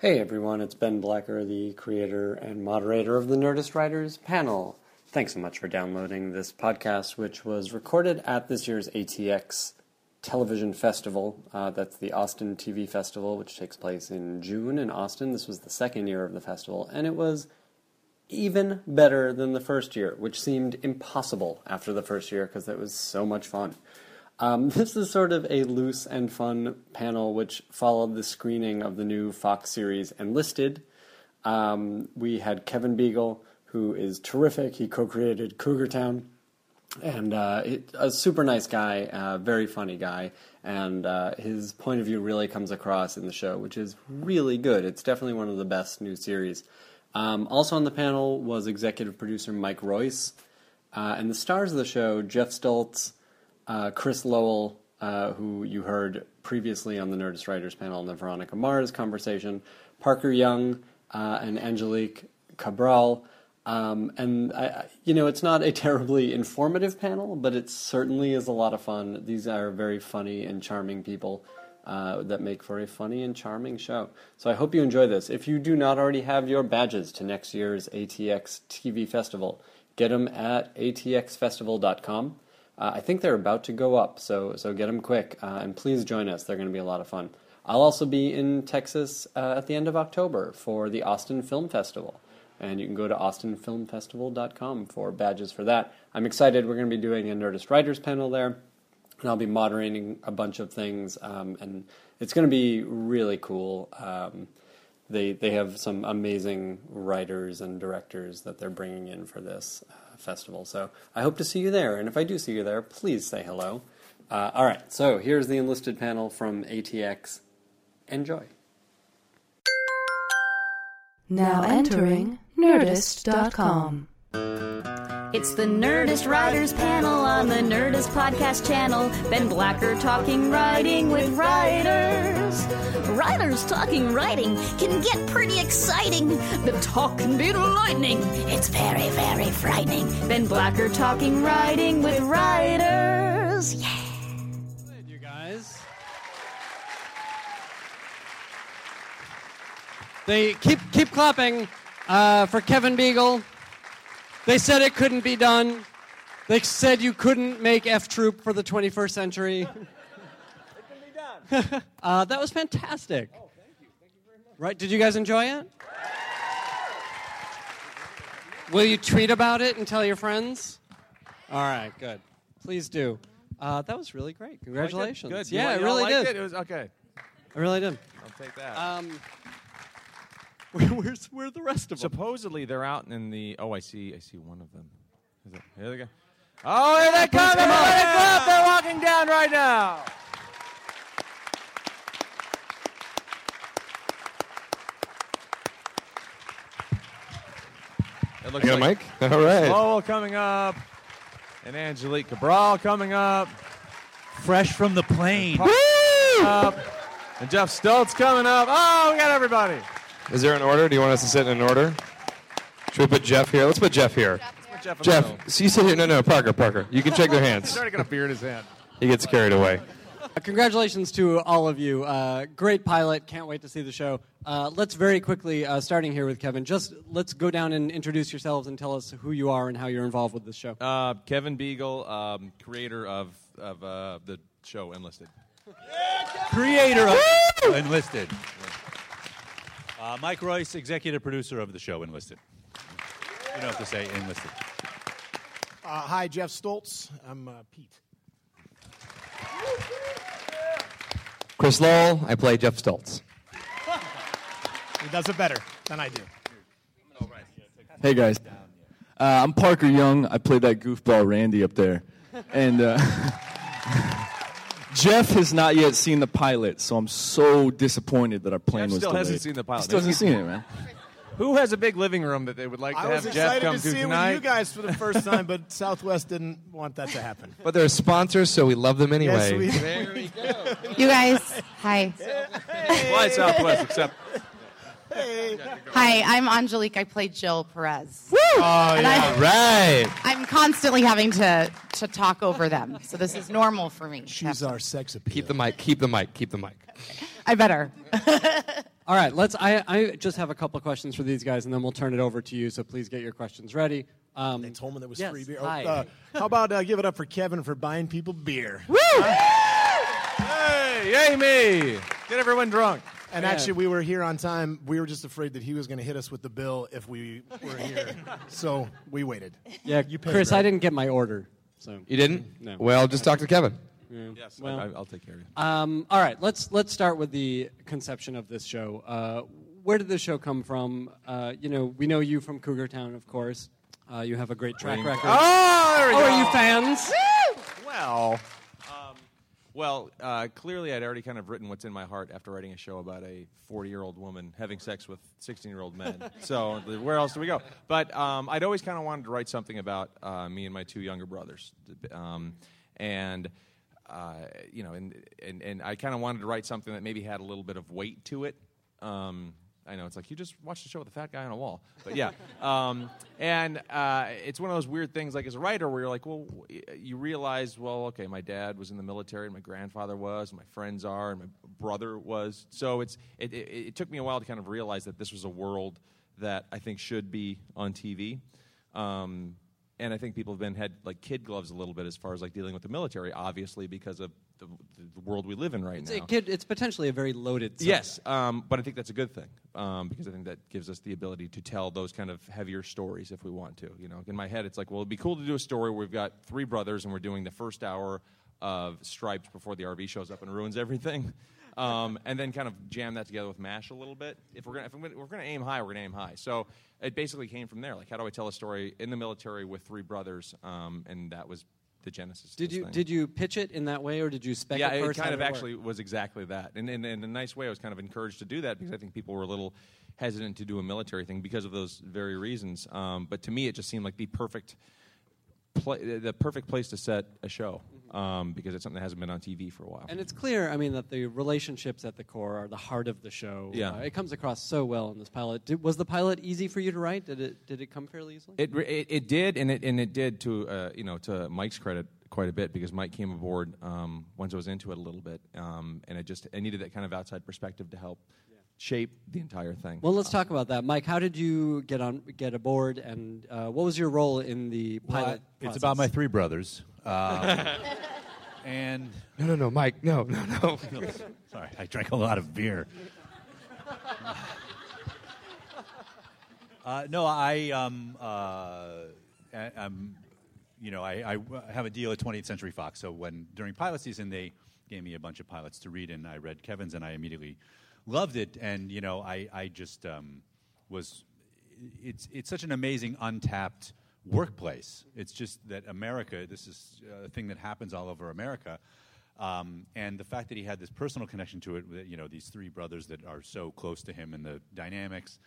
Hey everyone, it's Ben Blacker, the creator and moderator of the Nerdist Writers panel. Thanks so much for downloading this podcast, which was recorded at this year's ATX Television Festival. Uh, that's the Austin TV Festival, which takes place in June in Austin. This was the second year of the festival, and it was even better than the first year, which seemed impossible after the first year because it was so much fun. Um, this is sort of a loose and fun panel which followed the screening of the new Fox series Enlisted. Um, we had Kevin Biegel, who is terrific. He co created Cougar Town. And uh, it, a super nice guy, uh, very funny guy, and uh, his point of view really comes across in the show, which is really good. It's definitely one of the best new series. Um, also on the panel was executive producer Mike Royce, uh, and the stars of the show Geoff Stults, uh, Chris Lowell, uh, who you heard previously on the Nerdist Writers panel in the Veronica Mars conversation, Parker Young, and Angelique Cabral. Um, and I, you know, it's not a terribly informative panel, but it certainly is a lot of fun. These are very funny and charming people uh, that make for a funny and charming show. So I hope you enjoy this. If you do not already have your badges to next year's ATX TV Festival, get them at atxfestival.com. Uh, I think they're about to go up, so so get them quick, uh, and please join us. They're going to be a lot of fun. I'll also be in Texas uh, at the end of October for the Austin Film Festival and you can go to austinfilmfestival.com for badges for that. I'm excited. We're going to be doing a Nerdist Writers panel there, and I'll be moderating a bunch of things, um, and it's going to be really cool. Um, they they have some amazing writers and directors that they're bringing in for this uh, festival. So I hope to see you there, and if I do see you there, please say hello. Uh, all right, so here's the enlisted panel from ATX. Enjoy. Now entering Nerdist.com. It's the Nerdist Writers Panel on the Nerdist Podcast Channel. Ben Blacker talking writing with writers. Writers talking writing can get pretty exciting. The talk can be lightning. It's very, very frightening. Ben Blacker talking writing with writers. Yeah. You guys. They keep keep clapping uh, for Kevin Biegel. They said it couldn't be done. They said you couldn't make F Troop for the 21st century. It can be done. Uh, that was fantastic. Oh, thank you. Thank you very much. right? Did you guys enjoy it? Will you tweet about it and tell your friends? All right, good. Please do. Uh, that was really great. Congratulations. Good. Yeah, I you really liked did. It? It was okay. I really did. I'll take that. Um, where's where are the rest of them? Supposedly they're out in the. Oh, I see. I see one of them. Is it- Here they go. Oh, here they come! Everybody clap! They're walking down right now. It looks I got a mic? All right. Lowell coming up, and Angelique Cabral coming up. Fresh from the plane. up. And Geoff Stults coming up. Oh, we got everybody. Is there an order? Do you want us to sit in an order? Should we put Jeff here? Let's put Jeff here. Jeff, Jeff, in the middle. Jeff, so you sit here. No, no, Parker, Parker. You can shake their hands. He's hands. already got a beer in his hand. He gets carried away. Uh, Congratulations to all of you. Uh, great pilot. Can't wait to see the show. Uh, let's very quickly, uh, starting here with Kevin, just let's go down and introduce yourselves and tell us who you are and how you're involved with this show. Uh, Kevin Biegel, um, creator of, of uh, the show Enlisted. Creator of Enlisted. Uh, Mike Royce, executive producer of the show Enlisted. You don't have to say Enlisted. Uh, hi, Geoff Stults. I'm uh, Pete. Chris Lowell, I play Geoff Stults. He does it better than I do. Hey guys, uh, I'm Parker Young. I play that goofball Randy up there, and uh, Jeff has not yet seen the pilot, so I'm so disappointed that our plan Jeff was still delayed. hasn't seen the pilot. He still hasn't seen it, man. Who has a big living room that they would like to I have was Jeff excited come to to see it tonight? with you guys for the first time, but Southwest didn't want that to happen. But they're sponsors, so we love them anyway. Yes, we- You guys, hi. Fly Southwest, except Hi, I'm Angelique. I play Jill Perez. Oh, And I- All right. I'm constantly having to, to talk over them, so this is normal for me. She's our sex appeal. Keep the mic. Keep the mic. Keep the mic. I better. All right, let's. I, I just have a couple of questions for these guys, and then we'll turn it over to you. So please get your questions ready. Um, They told me there was yes, free beer. Oh, hi. uh, how about uh, give it up for Kevin for buying people beer? Woo! Hey, yay me! Get everyone drunk. And Yeah. actually, we were here on time. We were just afraid that he was going to hit us with the bill if we were here. so we waited. yeah, You paid, Chris, right? I didn't get my order. So You didn't? No. Well, just talk to Kevin. Yes, Well- I, I'll take care of you. Um, all right, let's let's start with the conception of this show. Uh, where did this show come from? Uh, you know, we know you from Cougar Town, of course. Uh, you have a great track Ring. record. Oh, there we Oh, go. are you fans? Well, um, well, uh, clearly I'd already kind of written what's in my heart after writing a show about a 40-year-old woman having sex with 16-year-old men. so where else do we go? But um, I'd always kind of wanted to write something about uh, me and my two younger brothers, um, and. Uh, you know, and and, and I kind of wanted to write something that maybe had a little bit of weight to it. Um, I know it's like you just watched the show with a fat guy on a wall, but yeah. Um, and uh, it's one of those weird things, like as a writer, where you're like, well, you realize, well, okay, my dad was in the military, and my grandfather was, and my friends are, and my brother was. So it's it, it, it took me a while to kind of realize that this was a world that I think should be on TV. Um, and I think people have been had like kid gloves a little bit as far as like dealing with the military, obviously because of the, the world we live in right It's, now. a kid, it's potentially a very loaded. subject. Yes, um, but I think that's a good thing um, because I think that gives us the ability to tell those kind of heavier stories if we want to. You know, in my head, it's like, well, it'd be cool to do a story where we've got three brothers and we're doing the first hour of Stripes before the RV shows up and ruins everything, um, and then kind of jam that together with Mash a little bit. If we're gonna, if gonna, we're gonna aim high, we're gonna aim high. So it basically came from there. Like, how do I tell a story in the military with three brothers? Um, and that was the genesis. Did you thing. did you pitch it in that way, or did you spec Yeah, it it kind of it work? actually was exactly that. And, and, and in a nice way, I was kind of encouraged to do that because I think people were a little hesitant to do a military thing because of those very reasons. Um, but to me, it just seemed like the perfect, pla the perfect place to set a show um, because it's something that hasn't been on TV for a while. And it's clear, I mean, that the relationships at the core are the heart of the show. Yeah. Uh, it comes across so well in this pilot. Did, was the pilot easy for you to write? Did it did it come fairly easily? It, re- it, it did, and it, and it did to uh, you know to Mike's credit quite a bit because Mike came aboard um, once I was into it a little bit, um, and I just I needed that kind of outside perspective to help shape the entire thing. well, let's talk about that, Mike. How did you get on get aboard, and uh, what was your role in the Well, pilot? it's about my three brothers. Um, and No, no, no, Mike. No, no, no. sorry, I drank a lot of beer. Uh, no, I um, uh, I- I'm, you know, I, I have a deal at 20th Century Fox. So when during pilot season they gave me a bunch of pilots to read, and I read Kevin's, and I immediately loved it. And you know, I I just um, was, it's it's such an amazing untapped workplace. It's just that America, this is a thing that happens all over America. Um, and the fact that he had this personal connection to it, you know, these three brothers that are so close to him, and the dynamics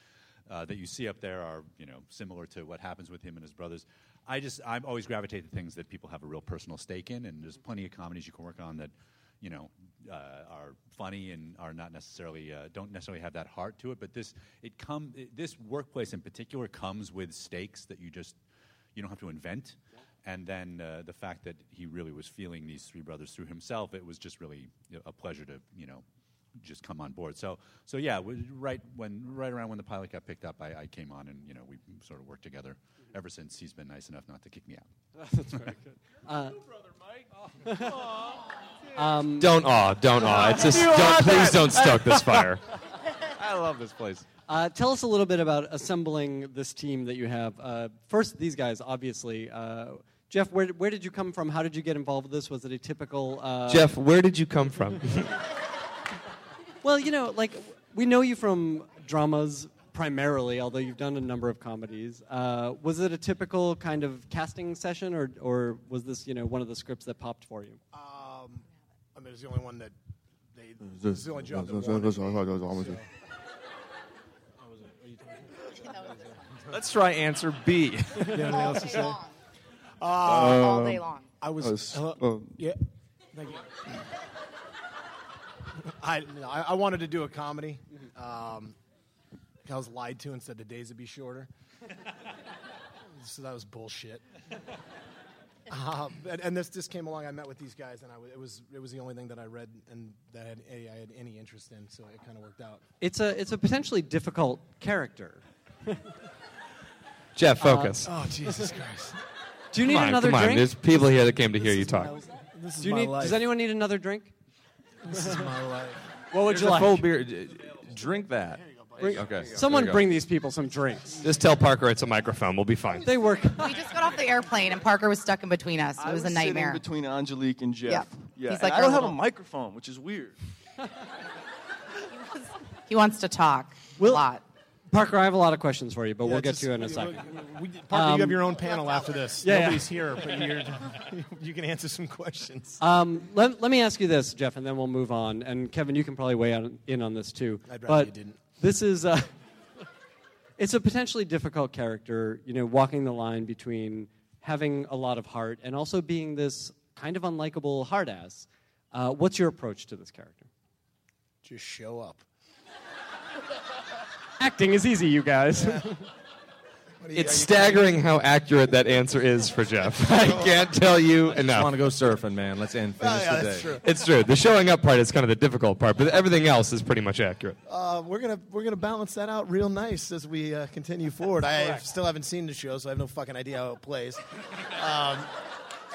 uh, that you see up there are, you know, similar to what happens with him and his brothers. I just, I've always gravitated to things that people have a real personal stake in, and there's plenty of comedies you can work on that, you know, uh, are funny and are not necessarily uh, don't necessarily have that heart to it. But this, it come, it, this workplace in particular comes with stakes that you just, you don't have to invent and then uh, the fact that he really was feeling these three brothers through himself, it was just really a pleasure to you know just come on board. So so yeah, w- right when right around when the pilot got picked up, I, I came on and you know we sort of worked together. Ever since he's been nice enough not to kick me out. That's very good. Um, Don't awe. Don't awe. It's just don't. Please don't stoke this fire. I love this place. Uh, tell us a little bit about assembling this team that you have. Uh, first, these guys, obviously. Uh, Jeff, where, where did you come from? How did you get involved with this? Was it a typical. Uh, Jeff, where did you come from? Well, you know, like, we know you from dramas primarily, although you've done a number of comedies. Uh, was it a typical kind of casting session, or, or was this, you know, one of the scripts that popped for you? Um, I mean, it's the only one that they. It's the only job that wanted me. Let's try answer B. You have anything else to say? Uh, all day long. I was. Uh, uh, yeah. Thank you. I, no, I I wanted to do a comedy. Um, I was lied to and said the days would be shorter. so that was bullshit. Uh, and, and this this came along. I met with these guys, and I w- it was it was the only thing that I read and that had, a, I had any interest in. So it kind of worked out. It's a it's a potentially difficult character. Jeff, focus. Oh Jesus Christ! Do you need come on, another come on. drink? There's people here that came to hear This you is my- talk. This is Do you my need, life. does anyone need another drink? This is my life. What would There's you a like? full beer. Drink that. Okay. Someone There you go. bring these people some drinks. Just tell Parker it's a microphone. We'll be fine. They work. We just got off the airplane, and Parker was stuck in between us. It I was, a sitting nightmare. between Angelique and Jeff. Yeah. Yeah, He's like I don't have a microphone, which is weird. He wants to talk Will- a lot. Parker, I have a lot of questions for you, but Yeah, we'll get just- to you in a second. we- Parker, Um, you have your own panel after this. Yeah, yeah. Nobody's here, but you're, you can answer some questions. Um, let, let me ask you this, Jeff, and then we'll move on. And Kevin, you can probably weigh on, in on this too. I'd rather but you didn't. This is uh, it's a potentially difficult character. You know, walking the line between having a lot of heart and also being this kind of unlikable hard ass. Uh, what's your approach to this character? Just show up. Acting is easy, you guys. You- It's staggering how accurate that answer is for Jeff. I can't tell you I want enough. to go surfing, man. Let's end. Oh, Finish yeah, the that's true. It's true. The showing up part is kind of the difficult part, but everything else is pretty much accurate. Uh, we're gonna we're gonna balance that out real nice as we uh, continue forward. I still haven't seen the show, so I have no fucking idea how it plays, um,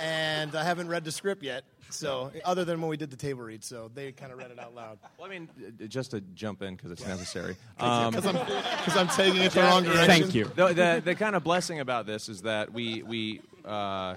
and I haven't read the script yet. So other than when we did the table read, so they kind of read it out loud Well, I mean, just to jump in because it's necessary. Um, because I'm I'm taking it the wrong direction. Thank you. the, the, the kind of blessing about this is that we we, uh,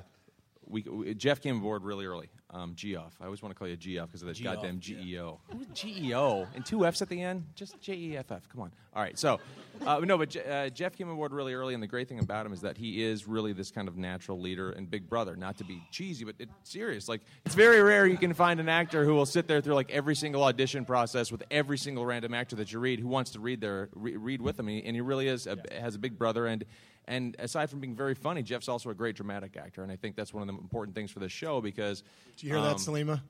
we, we Jeff came aboard really early. Um, Geoff. I always want to call you Geoff because of that Geoff, goddamn GEO. Who's GEO and two F's at the end. Just J E F F. Come on. All right. So uh, no, but Je- uh, Jeff came aboard really early, and the great thing about him is that he is really this kind of natural leader and big brother. Not to be cheesy, but it's serious. Like it's very rare you can find an actor who will sit there through like every single audition process with every single random actor that you read who wants to read their re- read with him, and he, and he really is a, has a big brother and. And aside from being very funny, Jeff's also a great dramatic actor, and I think that's one of the important things for this show because Did you hear um, that, Salima?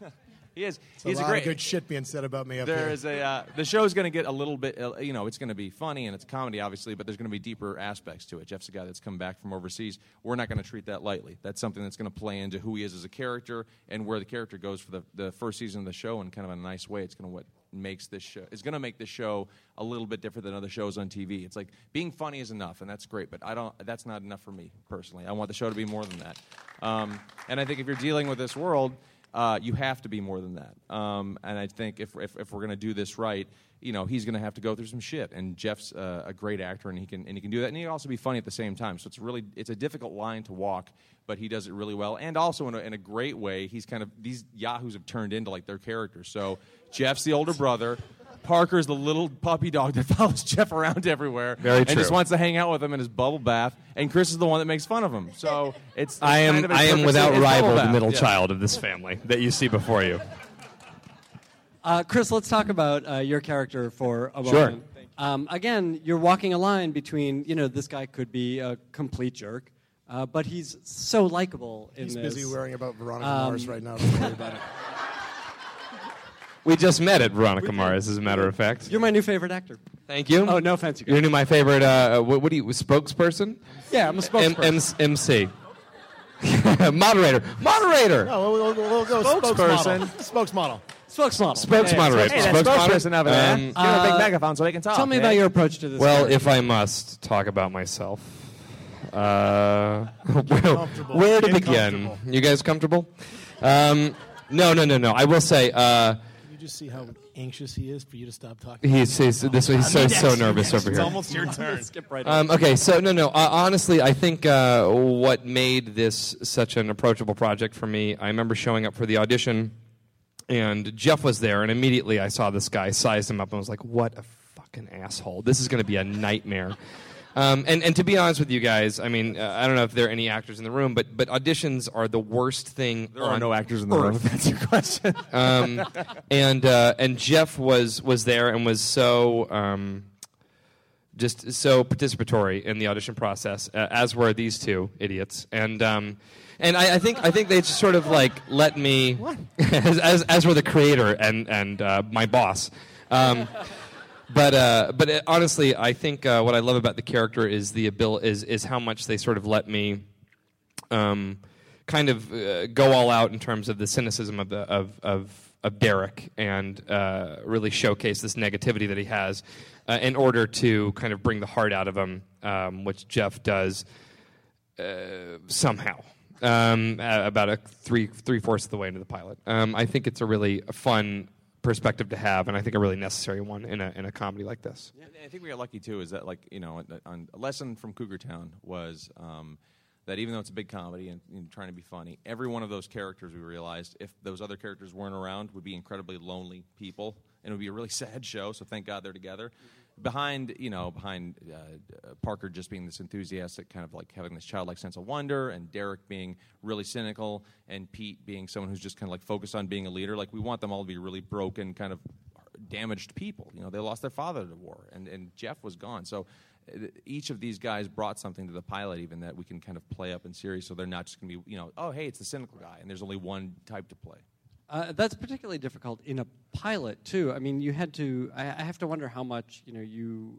he is. There's he's a a great good shit being said about me up there here. is a uh, the show's going to get a little bit uh, you know it's going to be funny and it's comedy obviously but there's going to be deeper aspects to it. Jeff's a guy that's come back from overseas. We're not going to treat that lightly. That's something that's going to play into who he is as a character and where the character goes for the, the first season of the show in kind of a nice way. It's going to makes this show is going to make this show a little bit different than other shows on tv it's like being funny is enough and that's great but i don't that's not enough for me personally. I want the show to be more than that. Um, and i think if you're dealing with this world uh, you have to be more than that. Um, and I think if, if, if we're going to do this right, you know, he's going to have to go through some shit. And Jeff's uh, a great actor, and he can and he can do that, and he can also be funny at the same time. So it's really it's a difficult line to walk, but he does it really well, and also in a, in a great way. He's kind of these yahoos have turned into like their characters. So Jeff's the older brother. Parker's the little puppy dog that follows Jeff around everywhere Very and just wants to hang out with him in his bubble bath. And Chris is the one that makes fun of him. So it's, it's I am kind of a I am without it's rival the middle yeah. child of this family that you see before you. Uh, Chris, let's talk about uh, your character for a Sure. moment. Um, again, you're walking a line between, you know, this guy could be a complete jerk, uh, but he's so likable in He's this. busy worrying about Veronica Um, Mars right now. Don't worry about it. We just met at Veronica Mars, as a matter of fact. You're my new favorite actor. Thank you. Oh, no offense, you You're new my favorite. Uh, what, what do you spokesperson? Yeah, I'm a M- spokesperson. M- MC. Moderator. Moderator. No, we'll, we'll, we'll go Spokesperson. spokesmodel. Spokesmodel. Spokes moderator. Hey, that spokesperson over there. Um, Give him a big uh, megaphone so they can talk. Tell me man. about your approach to this. Well, character. if I must talk about myself, uh, where, where to begin? You guys comfortable? Um, no, no, no, no. I will say uh, You just see how anxious he is for you to stop talking. he's, he's this he's so so nervous over here. It's almost your turn. skip right Um, okay, so no, no. Uh, honestly, I think uh, what made this such an approachable project for me, I remember showing up for the audition, and Jeff was there, and immediately I saw this guy, sized him up, and was like, "What a fucking asshole! This is going to be a nightmare." Um, and, and to be honest with you guys, I mean, uh, I don't know if there are any actors in the room, but but auditions are the worst thing. There are no actors in the room. If that's your question. Um, and uh, and Jeff was was there and was so um, just so participatory in the audition process, uh, as were these two idiots. And um, and I, I think I think they just sort of like let me, as, as as were the creator and and uh, my boss. Um, but uh, but uh, honestly, I think uh, what I love about the character is the abil- is is how much they sort of let me um, kind of uh, go all out in terms of the cynicism of the of of, of Derek and uh, really showcase this negativity that he has uh, in order to kind of bring the heart out of him, um, which Jeff does uh, somehow. Um, about a three three fourths of the way into the pilot. Um, I think it's a really fun perspective to have, and I think a really necessary one in a in a comedy like this. Yeah, I think we got lucky too. Is that like you know, on- on, a lesson from Cougar Town was um, that even though it's a big comedy and, and trying to be funny, every one of those characters we realized, if those other characters weren't around, would be incredibly lonely people, and it would be a really sad show. So thank God they're together. Behind you know, behind uh, Parker just being this enthusiastic, kind of like having this childlike sense of wonder, and Derek being really cynical, and Pete being someone who's just kind of like focused on being a leader. Like we want them all to be really broken, kind of damaged people. You know, they lost their father to war, and, and Jeff was gone. So uh, each of these guys brought something to the pilot, even that we can kind of play up in series. So they're not just going to be, you know, oh, hey, it's the cynical guy, and there's only one type to play. Uh, that's particularly difficult in a pilot too. I mean, you had to. I, I have to wonder how much you know you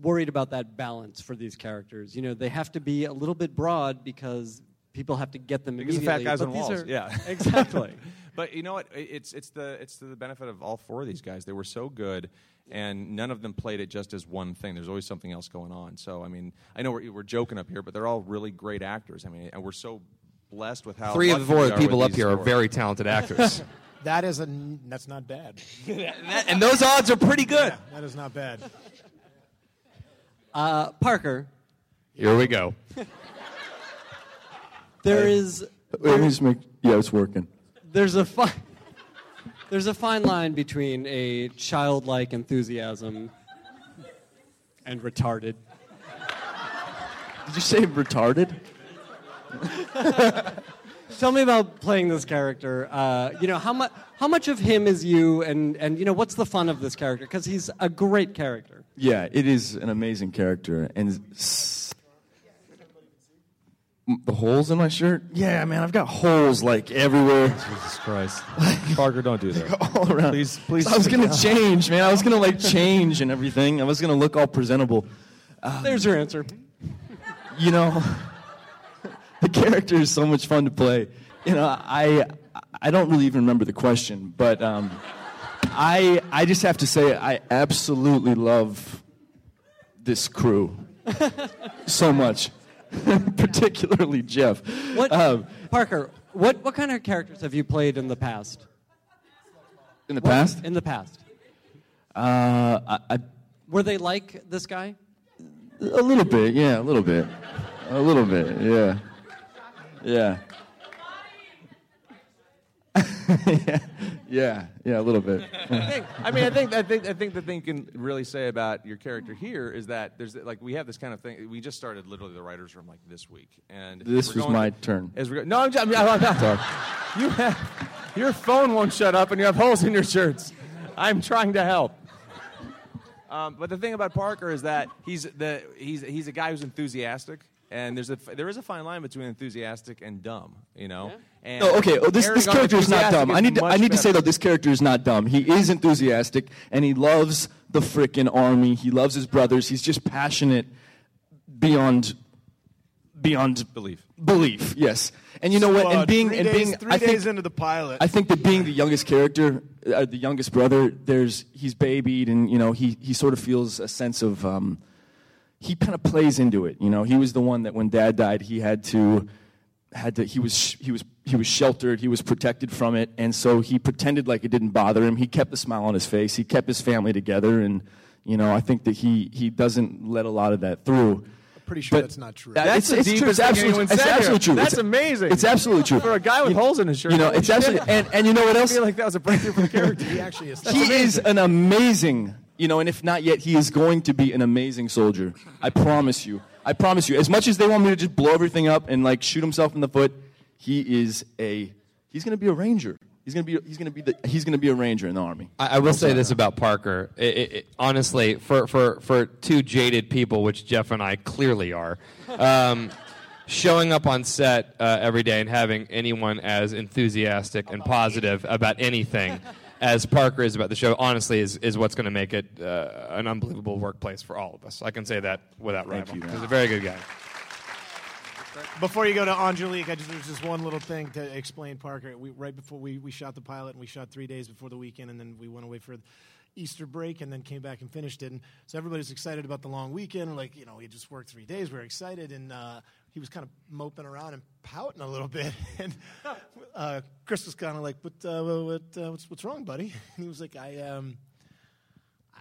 worried about that balance for these characters. You know, they have to be a little bit broad because people have to get them Because the fat immediately. guys but on walls, are- yeah, exactly. but you know what? It's it's the it's to the benefit of all four of these guys. They were so good, and none of them played it just as one thing. There's always something else going on. So I mean, I know we're, we're joking up here, but they're all really great actors. I mean, and we're so blessed with how Three of the four people up these here are very talented actors. that is a that's not bad. and those odds are pretty good. Yeah, that is not bad. Uh, Parker, Here we go. there is Wait, let me just make. Yeah, it's working. there's a fine there's a fine line between a childlike enthusiasm and retarded. Did you say retarded? Tell me about playing this character. Uh, you know how much how much of him is you, and and you know what's the fun of this character? Because he's a great character. Yeah, it is an amazing character. And s- M- the holes in my shirt? Yeah, man, I've got holes like everywhere. Jesus Christ, Parker, don't do that. all around. Please, please. I was gonna down. change, man. I was gonna like change and everything. I was gonna look all presentable. There's your answer. You know, the character is so much fun to play. You know, I I don't really even remember the question, but um, I I just have to say I absolutely love this crew so much, particularly Jeff. What Um, Parker? What what kind of characters have you played in the past? in the What- past? In the past, Uh, I, I, were they like this guy? a little bit, yeah, a little bit, a little bit, yeah, yeah. yeah, yeah, yeah, a little bit. I mean, I think I think I think the thing you can really say about your character here is that there's like we have this kind of thing. We just started literally the writers' room like this week, and This was going- my turn. As we go, no, I'm, just, I'm, I'm not. You have your phone won't shut up, and you have holes in your shirts. I'm trying to help. Um, but the thing about Parker is that he's the he's he's a guy who's enthusiastic, and there's a there is a fine line between enthusiastic and dumb, you know. And No, okay. Oh, this, this character is not enthusiastic dumb. I need to, I much need to say though, this character is not dumb. He is enthusiastic and he loves the frickin' army. He loves his brothers. He's just passionate beyond beyond belief. Belief, yes. And you know what? And being three and days, being three I think, days into the pilot, I think that being the youngest character, uh, the youngest brother, there's he's babied, and you know he he sort of feels a sense of um, he kind of plays into it. You know, he was the one that when Dad died, he had to had to he was he was he was sheltered, he was protected from it, and so he pretended like it didn't bother him. He kept the smile on his face. He kept his family together, and you know I think that he he doesn't let a lot of that through. pretty sure But that's not true. that- That's it's, the it's true. It's absolutely, it's absolutely true. That's It's- amazing. It's absolutely true. For a guy with You- holes in his shirt, You know, it's shit. absolutely. And, and you know what else? I feel like that was a breakthrough for the character. he actually is. he is an amazing, you know, and if not yet, he is going to be an amazing soldier. I promise you. I promise you. As much as they want me to just blow everything up and like shoot himself in the foot, he is a. He's going to be a ranger. He's going to be. He's going to be the. He's going to be a ranger in the army. I, I will say this about Parker. It, it, it- honestly, for, for, for two jaded people, which Jeff and I clearly are, um, showing up on set uh, every day and having anyone as enthusiastic and positive about anything as Parker is about the show, honestly, is, is what's going to make it uh, an unbelievable workplace for all of us. I can say that without rival. you. He's a very good guy. Before you go to Angelique, I just there's just one little thing to explain Parker. We, right before we, we shot the pilot, and we shot three days before the weekend, and then we went away for Easter break, and then came back and finished it. And so everybody's excited about the long weekend. Like you know, we just worked three days. We are excited, and uh, he was kind of moping around and pouting a little bit. And uh, Chris was kind of like, "What uh, what uh, what's what's wrong, buddy?" And he was like, "I um, I,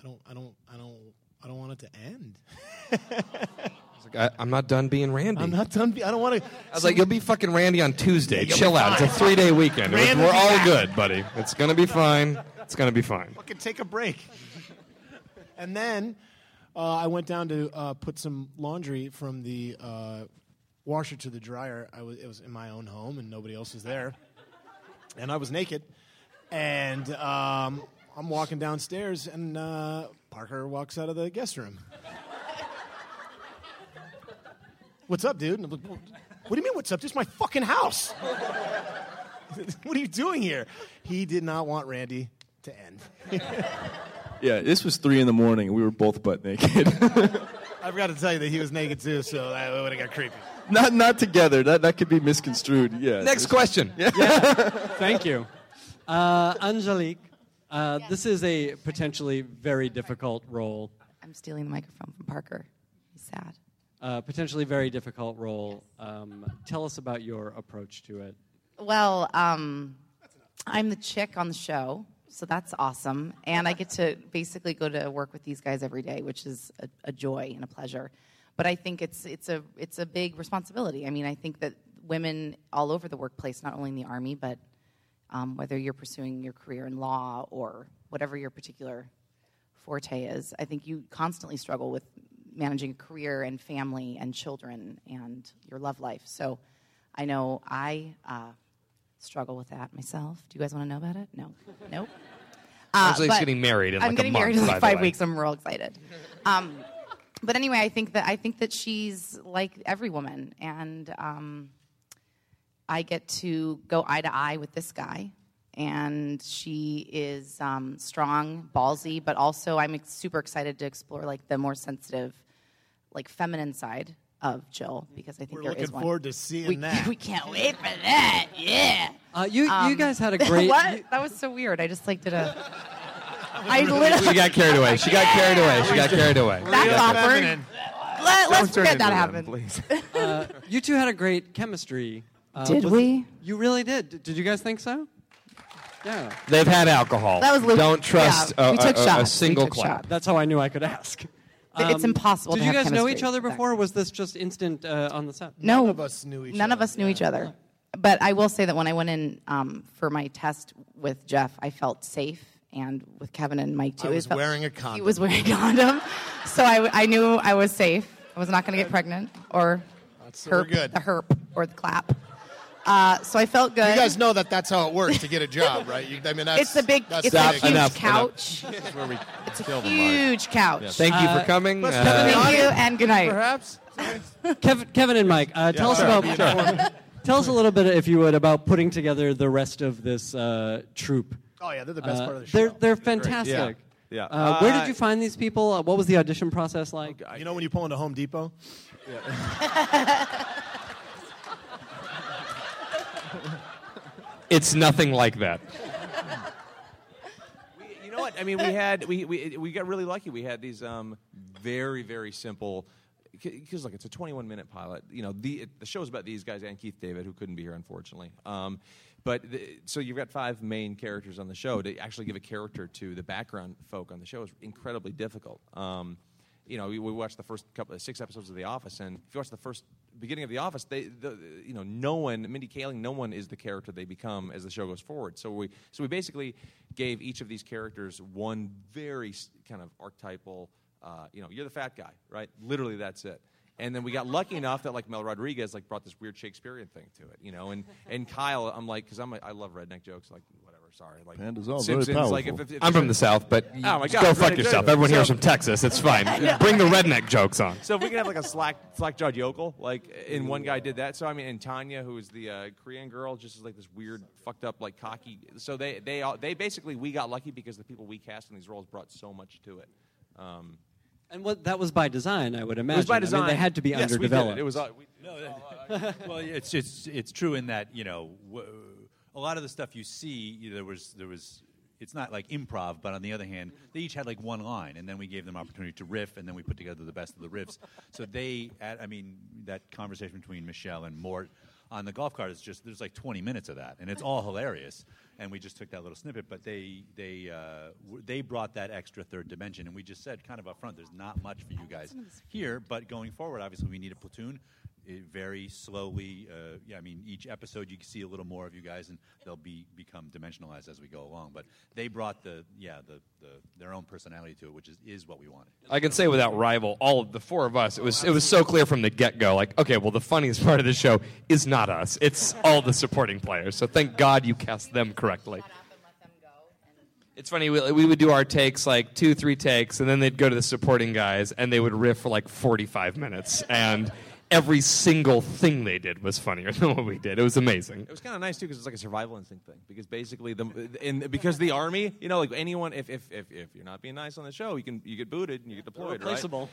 I don't I don't I don't I don't want it to end." I, I'm not done being Randy. I'm not done. be- I don't want to. I was like, you'll be fucking Randy on Tuesday. you'll Chill out. It's a three day weekend. Randy We're all back. good, buddy. It's gonna be fine. It's gonna be fine. fucking take a break. and then uh, I went down to uh, put some laundry from the uh, washer to the dryer. I was, it was in my own home, and nobody else was there. And I was naked. And um, I'm walking downstairs, and uh, Parker walks out of the guest room. What's up, dude? And I'm like, what do you mean, what's up? This is my fucking house. what are you doing here? He did not want Randy to end. Yeah, this was three in the morning, and we were both butt naked. I forgot to tell you that he was naked too, so that would have got creepy. not not together. That that could be misconstrued. Yeah. Next question. Thank you. Uh, Angelique, uh, this is a potentially very difficult role. I'm stealing the microphone from Parker. He's sad. Uh, potentially very difficult role. Um, tell us about your approach to it. Well, um, I'm the chick on the show, so that's awesome. And I get to basically go to work with these guys every day, which is a, a joy and a pleasure. But I think it's, it's, a, it's a big responsibility. I mean, I think that women all over the workplace, not only in the Army, but um, whether you're pursuing your career in law or whatever your particular forte is, I think you constantly struggle with managing a career and family and children and your love life. So I know I uh, struggle with that myself. Do you guys want to know about it? No. Nope. Uh, Angelique's getting married in I'm like a getting month, married in like five weeks. I'm real excited. Um, but anyway, I think that I think that she's like every woman, and um, I get to go eye to eye with this guy, and she is um, strong, ballsy, but also I'm super excited to explore like the more sensitive, like feminine side of Jill because I think We're there looking is one. forward to seeing we, that. We can't wait for that. Yeah. Uh, you, you Um, guys had a great. what? you- that was so weird. I just like did a. I literally. She got carried away. She got carried away. She got carried away. That's awkward. Feminine. Let, us turn forget that them, happened. please. uh, you two had a great chemistry. Uh, Did was- we? You really did. D- Did you guys think so? Yeah. They've had alcohol. That was Luke- Don't trust yeah, a, we took a- a- a single clap. shots. That's how I knew I could ask. It's impossible Did to you have guys know each other before? Or was this just instant uh, on the set? No, None of us knew each None of other. us knew each other. But I will say that when I went in um, for my test with Jeff, I felt safe, and with Kevin and Mike too. I was felt- wearing a condom. He was wearing a condom, so I, I knew I was safe. I was not going to get pregnant or So herp, good. the herp or the clap. Uh, so I felt good. You guys know that that's how it works to get a job, right? You, I mean, that's, it's a big, That's it's a huge enough, couch. That's where we It's a kill the mark. huge couch. Thank you for coming. let's Uh, have Thank you and good night. Perhaps. Kevin, Kevin and Mike, uh, tell us about. tell us a little bit, if you would, about putting together the rest of this uh, troupe. Oh yeah, they're the best Uh, part of the they're show. they're fantastic. Yeah. Uh, where Uh, did you find these people? Uh, what was the audition process like? You know when you pull into Home Depot? It's nothing like that. you know what? I mean, we had we, we we got really lucky. We had these um, very very simple. Because look, it's a 21 minute pilot. You know, the the show's about these guys and Keith David, who couldn't be here unfortunately. Um, but the, so you've got five main characters on the show. To actually give a character to the background folk on the show is incredibly difficult. Um, you know, we, we watched the first couple of six episodes of The Office, and if you watch the first beginning of The Office, they, the, you know, no one, Mindy Kaling, no one is the character they become as the show goes forward. So we, so we basically gave each of these characters one very kind of archetypal, uh, you know, you're the fat guy, right? Literally, that's it. And then we got lucky enough that like Mel Rodriguez like brought this weird Shakespearean thing to it, you know. And and Kyle, I'm like, because I'm a, I love redneck jokes, like. Sorry, like Panda's all very Simpsons. Like if, powerful. if, if I'm from the South, but Oh my God, go fuck right, yourself. right. Everyone here's So- from Texas. It's fine. Bring the redneck jokes on. So if we could have like a slack slack jawed yokel, like and one guy did that. So I mean, and Tanya, who is the uh, Korean girl, just is like this weird, fucked up, like cocky. So they they all, they basically we got lucky because the people we cast in these roles brought so much to it. Um, And what that was by design, I would imagine. It was by I mean, design. they had to be yes, we did underdeveloped. it. It was. Uh, we, well, it's it's it's true in that you know w- a lot of the stuff you see you know, there was there was it's not like improv, but on the other hand, they each had like one line, and then we gave them opportunity to riff, and then we put together the best of the riffs. So they, at, I mean, that conversation between Michelle and Mort on the golf cart is just there's like 20 minutes of that, and it's all hilarious. And we just took that little snippet, but they they uh, w- they brought that extra third dimension, and we just said kind of up front, there's not much for you guys here, but going forward, obviously we need a platoon it very slowly. Uh, yeah, I mean, each episode you can see a little more of you guys, and they'll be become dimensionalized as we go along. But they brought the yeah the, the their own personality to it, which is, is what we wanted. I can say without rival, all of the four of us, it was it was so clear from the get go. Like, okay, well, the funniest part of the show is not us; it's all the supporting players. So thank God you cast them correctly. It's funny. We, we would do our takes like two, three takes, and then they'd go to the supporting guys, and they would riff for like forty-five minutes, and every single thing they did was funnier than what we did. It was amazing. It was kind of nice too because it's like a survival instinct thing. Because basically, the in because the army, you know, like anyone, if, if if if you're not being nice on the show, you can you get booted and you get deployed, right? replaceable.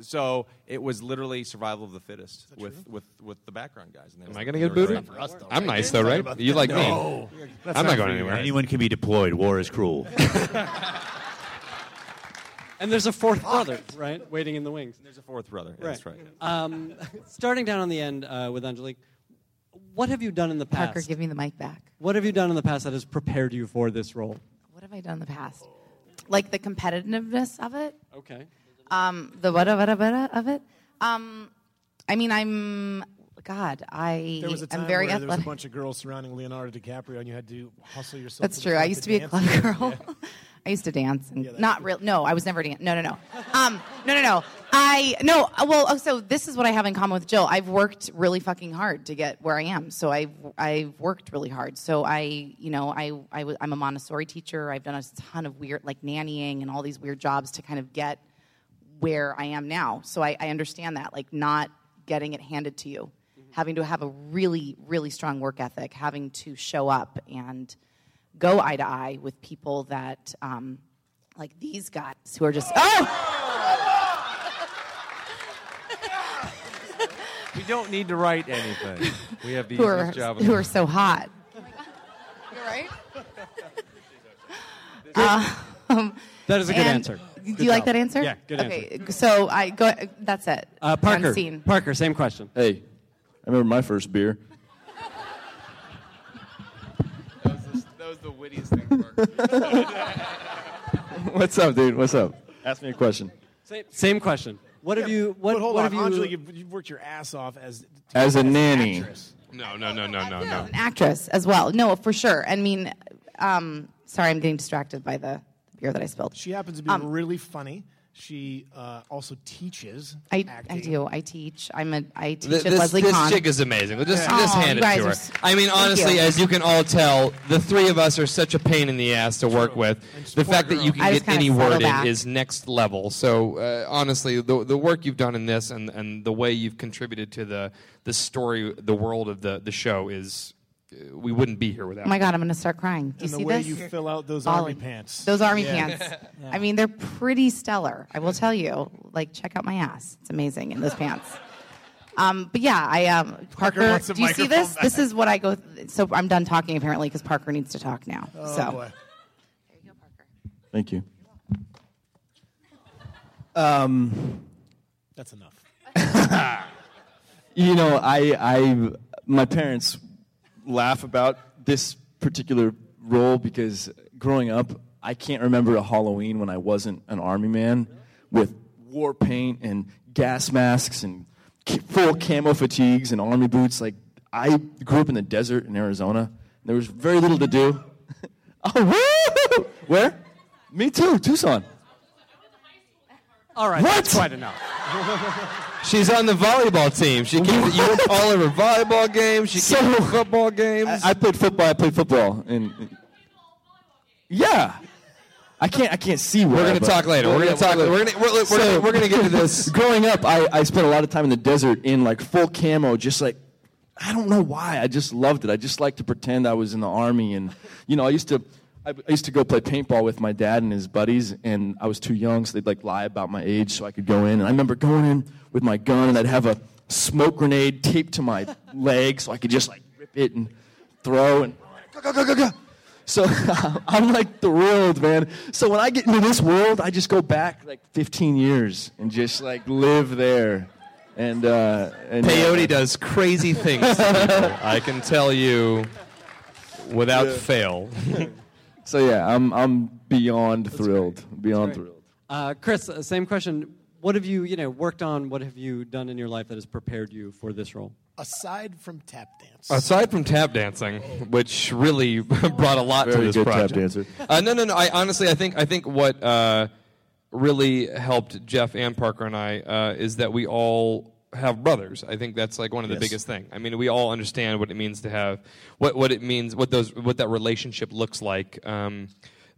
So it was literally survival of the fittest with, with with the background guys. And Am I going to get booted? great. For us, though, I'm right? nice though, right? You like me? I'm not going anywhere. Anyone can be deployed. War is cruel. And there's a fourth brother, right, waiting in the wings. And There's a fourth brother. That's right. Um, starting down on the end uh, with Angelique, what have you done in the past? Parker, give me the mic back. What have you done in the past that has prepared you for this role? What have I done in the past? Like the competitiveness of it. Okay. Um, the what what what of it. Um, I mean, I'm God. I There was a time am very where there was a bunch of girls surrounding Leonardo DiCaprio, and you had to hustle yourself. That's true. I used to to be a club girl. I used to dance and not real. No, I was never dance. No, no, no. Um, no, no, no. I no. uh, Well, oh, so this is what I have in common with Jill. I've worked really fucking hard to get where I am. So I've I've worked really hard. So I, you know, I, I'm a Montessori teacher. I've done a ton of weird like nannying and all these weird jobs to kind of get where I am now. So I, I understand that, like not getting it handed to you, having to have a really, really strong work ethic, having to show up and go eye to eye with people that, um, like these guys who are just, oh! We don't need to write anything. We have the Who are, easiest job. who are so hot. You're right. Um, That is a good answer. Do you Good like that answer? Yeah, good answer. okay, so I go. That's it. Uh, Parker, End scene. Parker, same question. Hey, I remember my first beer. That was the wittiest thing. What's up, dude? What's up? Ask me a question. Same, same question. What have you? What, but hold what on, have you? Angela, you've, you've worked your ass off as As a an nanny. actress. No, no, no, no, no, no. an actress as well. No, for sure. I mean, um, sorry, I'm getting distracted by the beer that I spilled. She happens to be Um, really funny. She uh, also teaches I, acting. I do. I teach. I'm a. I teach Th- at this Leslie this Kahn. chick is amazing. Just, Yeah. just Aw, hand you it guys to are her. s- I mean, honestly, you. as you can all tell, the three of us are such a pain in the ass to work with. The fact that you can just get kinda any settle word in back. is next level. So uh, honestly, the the work you've done in this and, and the way you've contributed to the the story, the world of the the show is. Uh, We wouldn't be here without. Oh my God, I'm going to start crying. Do you And the see way this? you fill out those Bawling. army pants. Those army Yeah. pants. I mean, they're pretty stellar. I will tell you. Like, check out my ass. It's amazing in those pants. Um, but yeah, I um, Parker. wants a do you see microphone this? This is what I go. so I'm done talking apparently because Parker needs to talk now. Oh, so boy. Thank you. Um, That's enough. You know, I, I, my parents laugh about this particular role because growing up, I can't remember a Halloween when I wasn't an army man with war paint and gas masks and full camo fatigues and army boots. Like, I grew up in the desert in Arizona. There was very little to do. oh, woo! Where? Me too, Tucson. All right, What? that's quite enough. She's on the volleyball team. She keeps you went to all of her volleyball games. She So- to football games. I, I played football. I played football, and and- yeah, I can't. I can't see. we're gonna talk later. We're gonna talk. We're gonna we're, we're, So- gonna, we're gonna get to this. Growing up, I, I spent a lot of time in the desert in like full camo, just like I don't know why. I just loved it. I just like to pretend I was in the army, and you know, I used to I, I used to go play paintball with my dad and his buddies, and I was too young, so they'd like lie about my age so I could go in. And I remember going in with my gun, and I'd have a smoke grenade taped to my leg so I could just like rip it and throw and go, go, go, go, go. So I'm like thrilled, man. So when I get into this world, I just go back like 15 years and just like live there. And uh, and Peyote does crazy things. I can tell you, without fail. So yeah, I'm I'm beyond thrilled, beyond thrilled. Uh, Chris, uh, same question. What have you, you know, worked on? What have you done in your life that has prepared you for this role? Aside from tap dance. Aside from tap dancing, which really brought a lot to Very this good tap project. dancer. Uh, no, no, no. I honestly, I think, I think what uh, really helped Geoff and Parker and I uh, is that we all have brothers. I think that's like one of the Yes. biggest thing. I mean, we all understand what it means to have what what it means, what those what that relationship looks like. Um,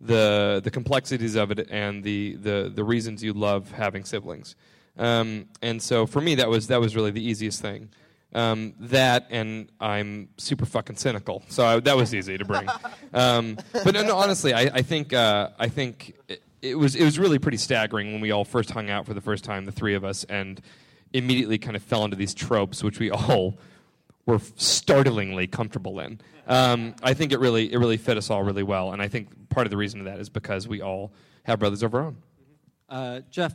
the the complexities of it and the the the reasons you love having siblings. Um, and so for me, that was that was really the easiest thing. Um, that and I'm super fucking cynical, so I, that was easy to bring. Um, but no, no, honestly, I, I think uh, I think it, it was it was really pretty staggering when we all first hung out for the first time, the three of us, and immediately kind of fell into these tropes, which we all were startlingly comfortable in. Um, I think it really it really fit us all really well, and I think part of the reason of that is because we all have brothers of our own. Uh, Geoff,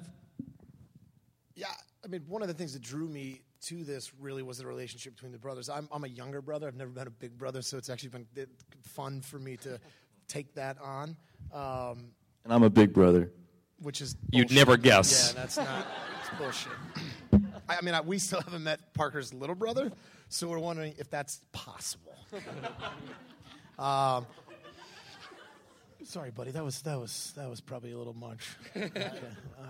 Yeah, I mean, one of the things that drew me to this really was the relationship between the brothers. I'm, I'm a younger brother. I've never been a big brother, so it's actually been fun for me to take that on, um, And I'm a big brother. which is You'd never guess. Yeah, that's not. It's bullshit. I, mean, I, we still haven't met Parker's little brother, so we're wondering if that's possible. um, sorry, buddy. That was that was that was probably a little much. Okay. Uh,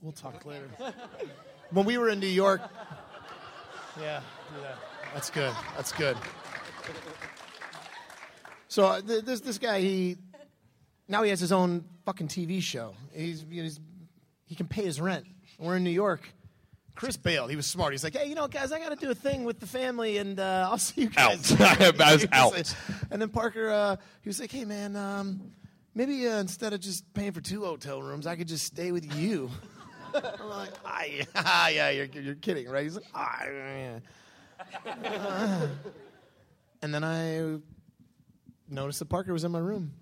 we'll talk later. When we were in New York. Yeah, do that. That's good. That's good. So uh, th- this this guy he now he has his own fucking TV show. He's, he's he can pay his rent. We're in New York. Chris bailed. He was smart. He's like, hey, you know, guys, I got to do a thing with the family, and uh, I'll see you guys. Out. I was out. like- and then Parker, uh, he was like, hey, man, um, maybe uh, instead of just paying for two hotel rooms, I could just stay with you. I'm like, ah, yeah, yeah, you're, you're kidding, right? He's like, ah, yeah. Uh, and then I noticed that Parker was in my room.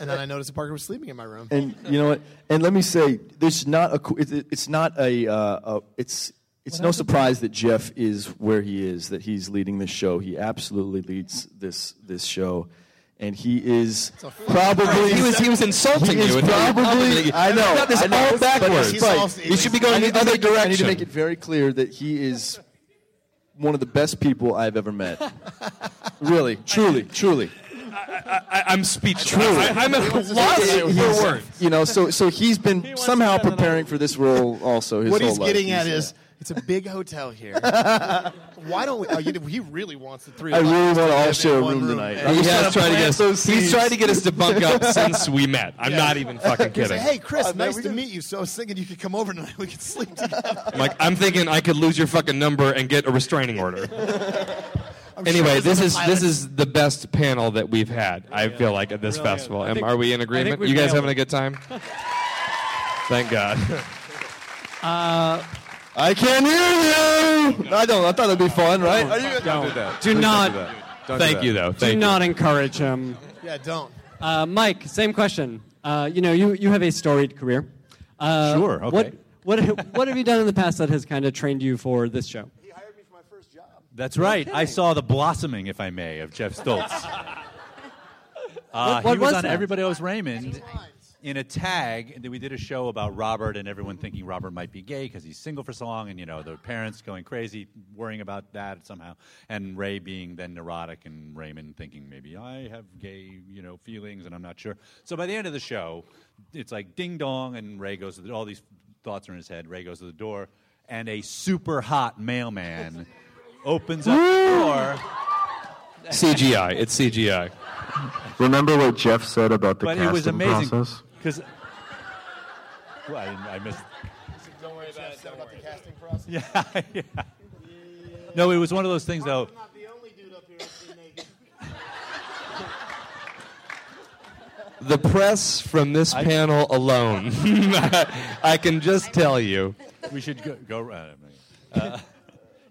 And then I noticed that Parker was sleeping in my room. And you know what? And let me say, there's not a. co- it- it- It's not a. Uh, a it's. It's no surprise that Geoff is where he is. That he's leading this show. He absolutely leads this this show, and he is probably. He was he was insulting He you. and probably. complimenting you. I know. You got this I know, all but backwards. he's Right. also- You should be going I the need other make it- I need to make it very clear that he is one of the best people I've ever met. really, truly, truly. I, I'm speechless. I, I'm at a loss for words. You know, so so he's been somehow preparing for this role also. His what whole he's life. getting at He's- is it's a big hotel here. Why don't we? Oh, you, he really wants the three. I of really want to all share a one room tonight. And I'm He has trying tried to get us. He's seeds. tried to get us to bunk up since we met. I'm not even fucking kidding. like, hey, Chris, Oh, nice to meet you. So I was thinking you could come over tonight. We could sleep together. I'm like, I'm thinking I could lose your fucking number and get a restraining order. I'm Anyway, sure this is this is the best panel that we've had. I feel like at this festival. Am, think- are we in agreement? You guys having it. a good time? Thank God. I can't hear you. I don't. I thought it'd be fun, right? Are you? Don't do that. do Please not- Don't that. Don't Thank you though. do Thank you. not encourage him. Yeah, don't. Uh, Mike, same question. Uh, you know, you, you have a storied career. Uh, Sure, okay. What, what, what have you done in the past that has kind of trained you for this show? He hired me for my first job. That's right. I saw the blossoming, if I may, of Geoff Stults. Uh, What- what he was, was on that? Everybody Loves Raymond in a tag. and then We did a show about Robert and everyone thinking Robert might be gay because he's single for so long, and you know the parents going crazy, worrying about that somehow, and Ray being then neurotic, and Raymond thinking maybe I have gay, you know, feelings, and I'm not sure. So by the end of the show, it's like ding dong, and Ray goes to the, all these thoughts are in his head. Ray goes to the door, and a super hot mailman opens up the door. CGI. It's CGI. Remember what Geoff said about the but casting it was amazing process? because well, I, didn't- I missed. Don't worry about, said about the casting process. Yeah, yeah. No, it was one of those things though. I'm not the only dude up here that's been naked. the press from this panel alone. I can just tell you. we should go. go uh,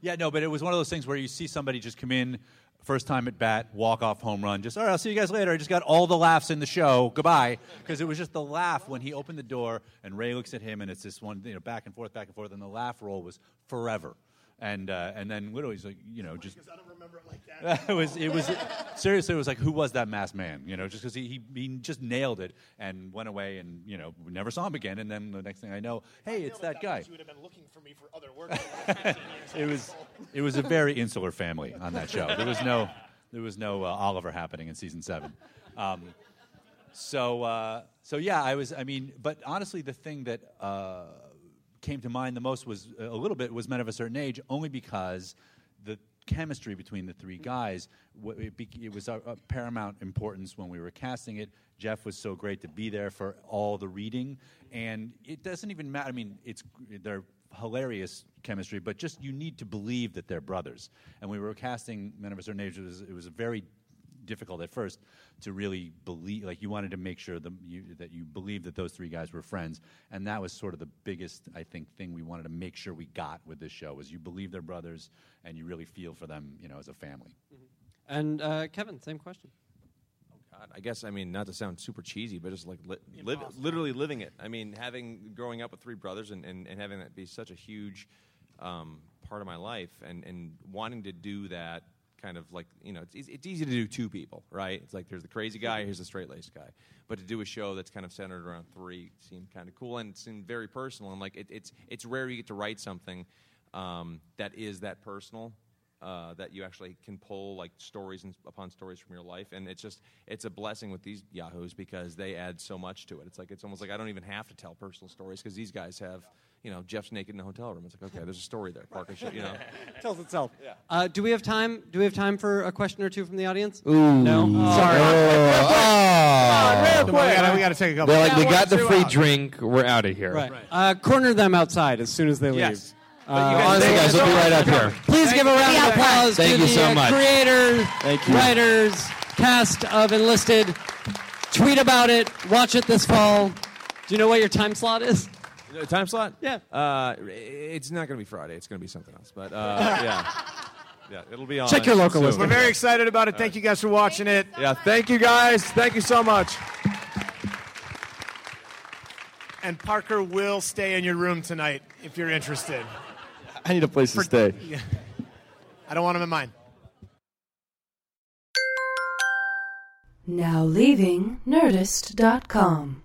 yeah, no, but it was one of those things where you see somebody just come in, first time at bat, walk off home run, just, all right, I'll see you guys later. I just got all the laughs in the show. Goodbye. Because it was just the laugh when he opened the door and Ray looks at him and it's this one, you know, back and forth, back and forth, and the laugh roll was forever. And, uh, and then literally, he's like, you know, just. I don't remember it like that. it was it was seriously it was like who was that masked man you know just because he, he he just nailed it and went away and you know we never saw him again and then the next thing I know hey it's that guy You would have been looking for me for other work. it was it was a very insular family on that show there was no there was no uh, Oliver happening in season seven um, so uh, so yeah I was I mean but honestly the thing that uh, came to mind the most was a little bit was Men of a Certain Age only because the chemistry between the three guys it, be, it was a paramount importance when we were casting it. Geoff was so great to be there for all the reading. And it doesn't even matter i mean it's they're hilarious chemistry but just you need to believe that they're brothers. And we were casting men of a certain age it was, it was a very difficult at first to really believe like you wanted to make sure the, you, that you believed that those three guys were friends. And that was sort of the biggest i think thing we wanted to make sure we got with this show was you believe they're brothers and you really feel for them you know as a family. And uh, Kevin, same question. God, I guess I mean not to sound super cheesy, but just like li- live, literally living it. I mean, having growing up with three brothers and, and, and having that be such a huge um, part of my life, and, and wanting to do that kind of like you know it's easy, it's easy to do two people, right? It's like there's the crazy guy, here's the straight laced guy, but to do a show that's kind of centered around three seemed kind of cool and it seemed very personal. And like it, it's it's rare you get to write something um, that is that personal uh, that you actually can pull like stories and, upon stories from your life, and it's just it's a blessing with these yahoos because they add so much to it. It's like it's almost like I don't even have to tell personal stories because these guys have. You know, Geoff's naked in the hotel room. It's like, okay, there's a story there. Parker, should, you know. Tells itself. Uh, do we have time? Do we have time for a question or two from the audience? Ooh. No. Sorry. Oh. Come on, we gotta, we gotta take a couple. They're like, we got the free out. drink. We're out of here. Right. Uh, corner them outside as soon as they leave. Yes. Uh, Honestly, guys, we'll be right up here. Please give a round of applause Thank to you the so uh, much. creators, Thank you. writers, cast of Enlisted. Tweet about it. Watch it this fall. Do you know what your time slot is? You know, time slot? Yeah. Uh, it's not going to be Friday. It's going to be something else. But uh, yeah, yeah, it'll be on. Check your local soon. listing. We're very excited about it. Thank you guys for watching it. Yeah, thank you guys. Thank you so much. And Parker will stay in your room tonight if you're interested. I need a place to stay. I don't want him in mine. Now leaving Nerdist.com.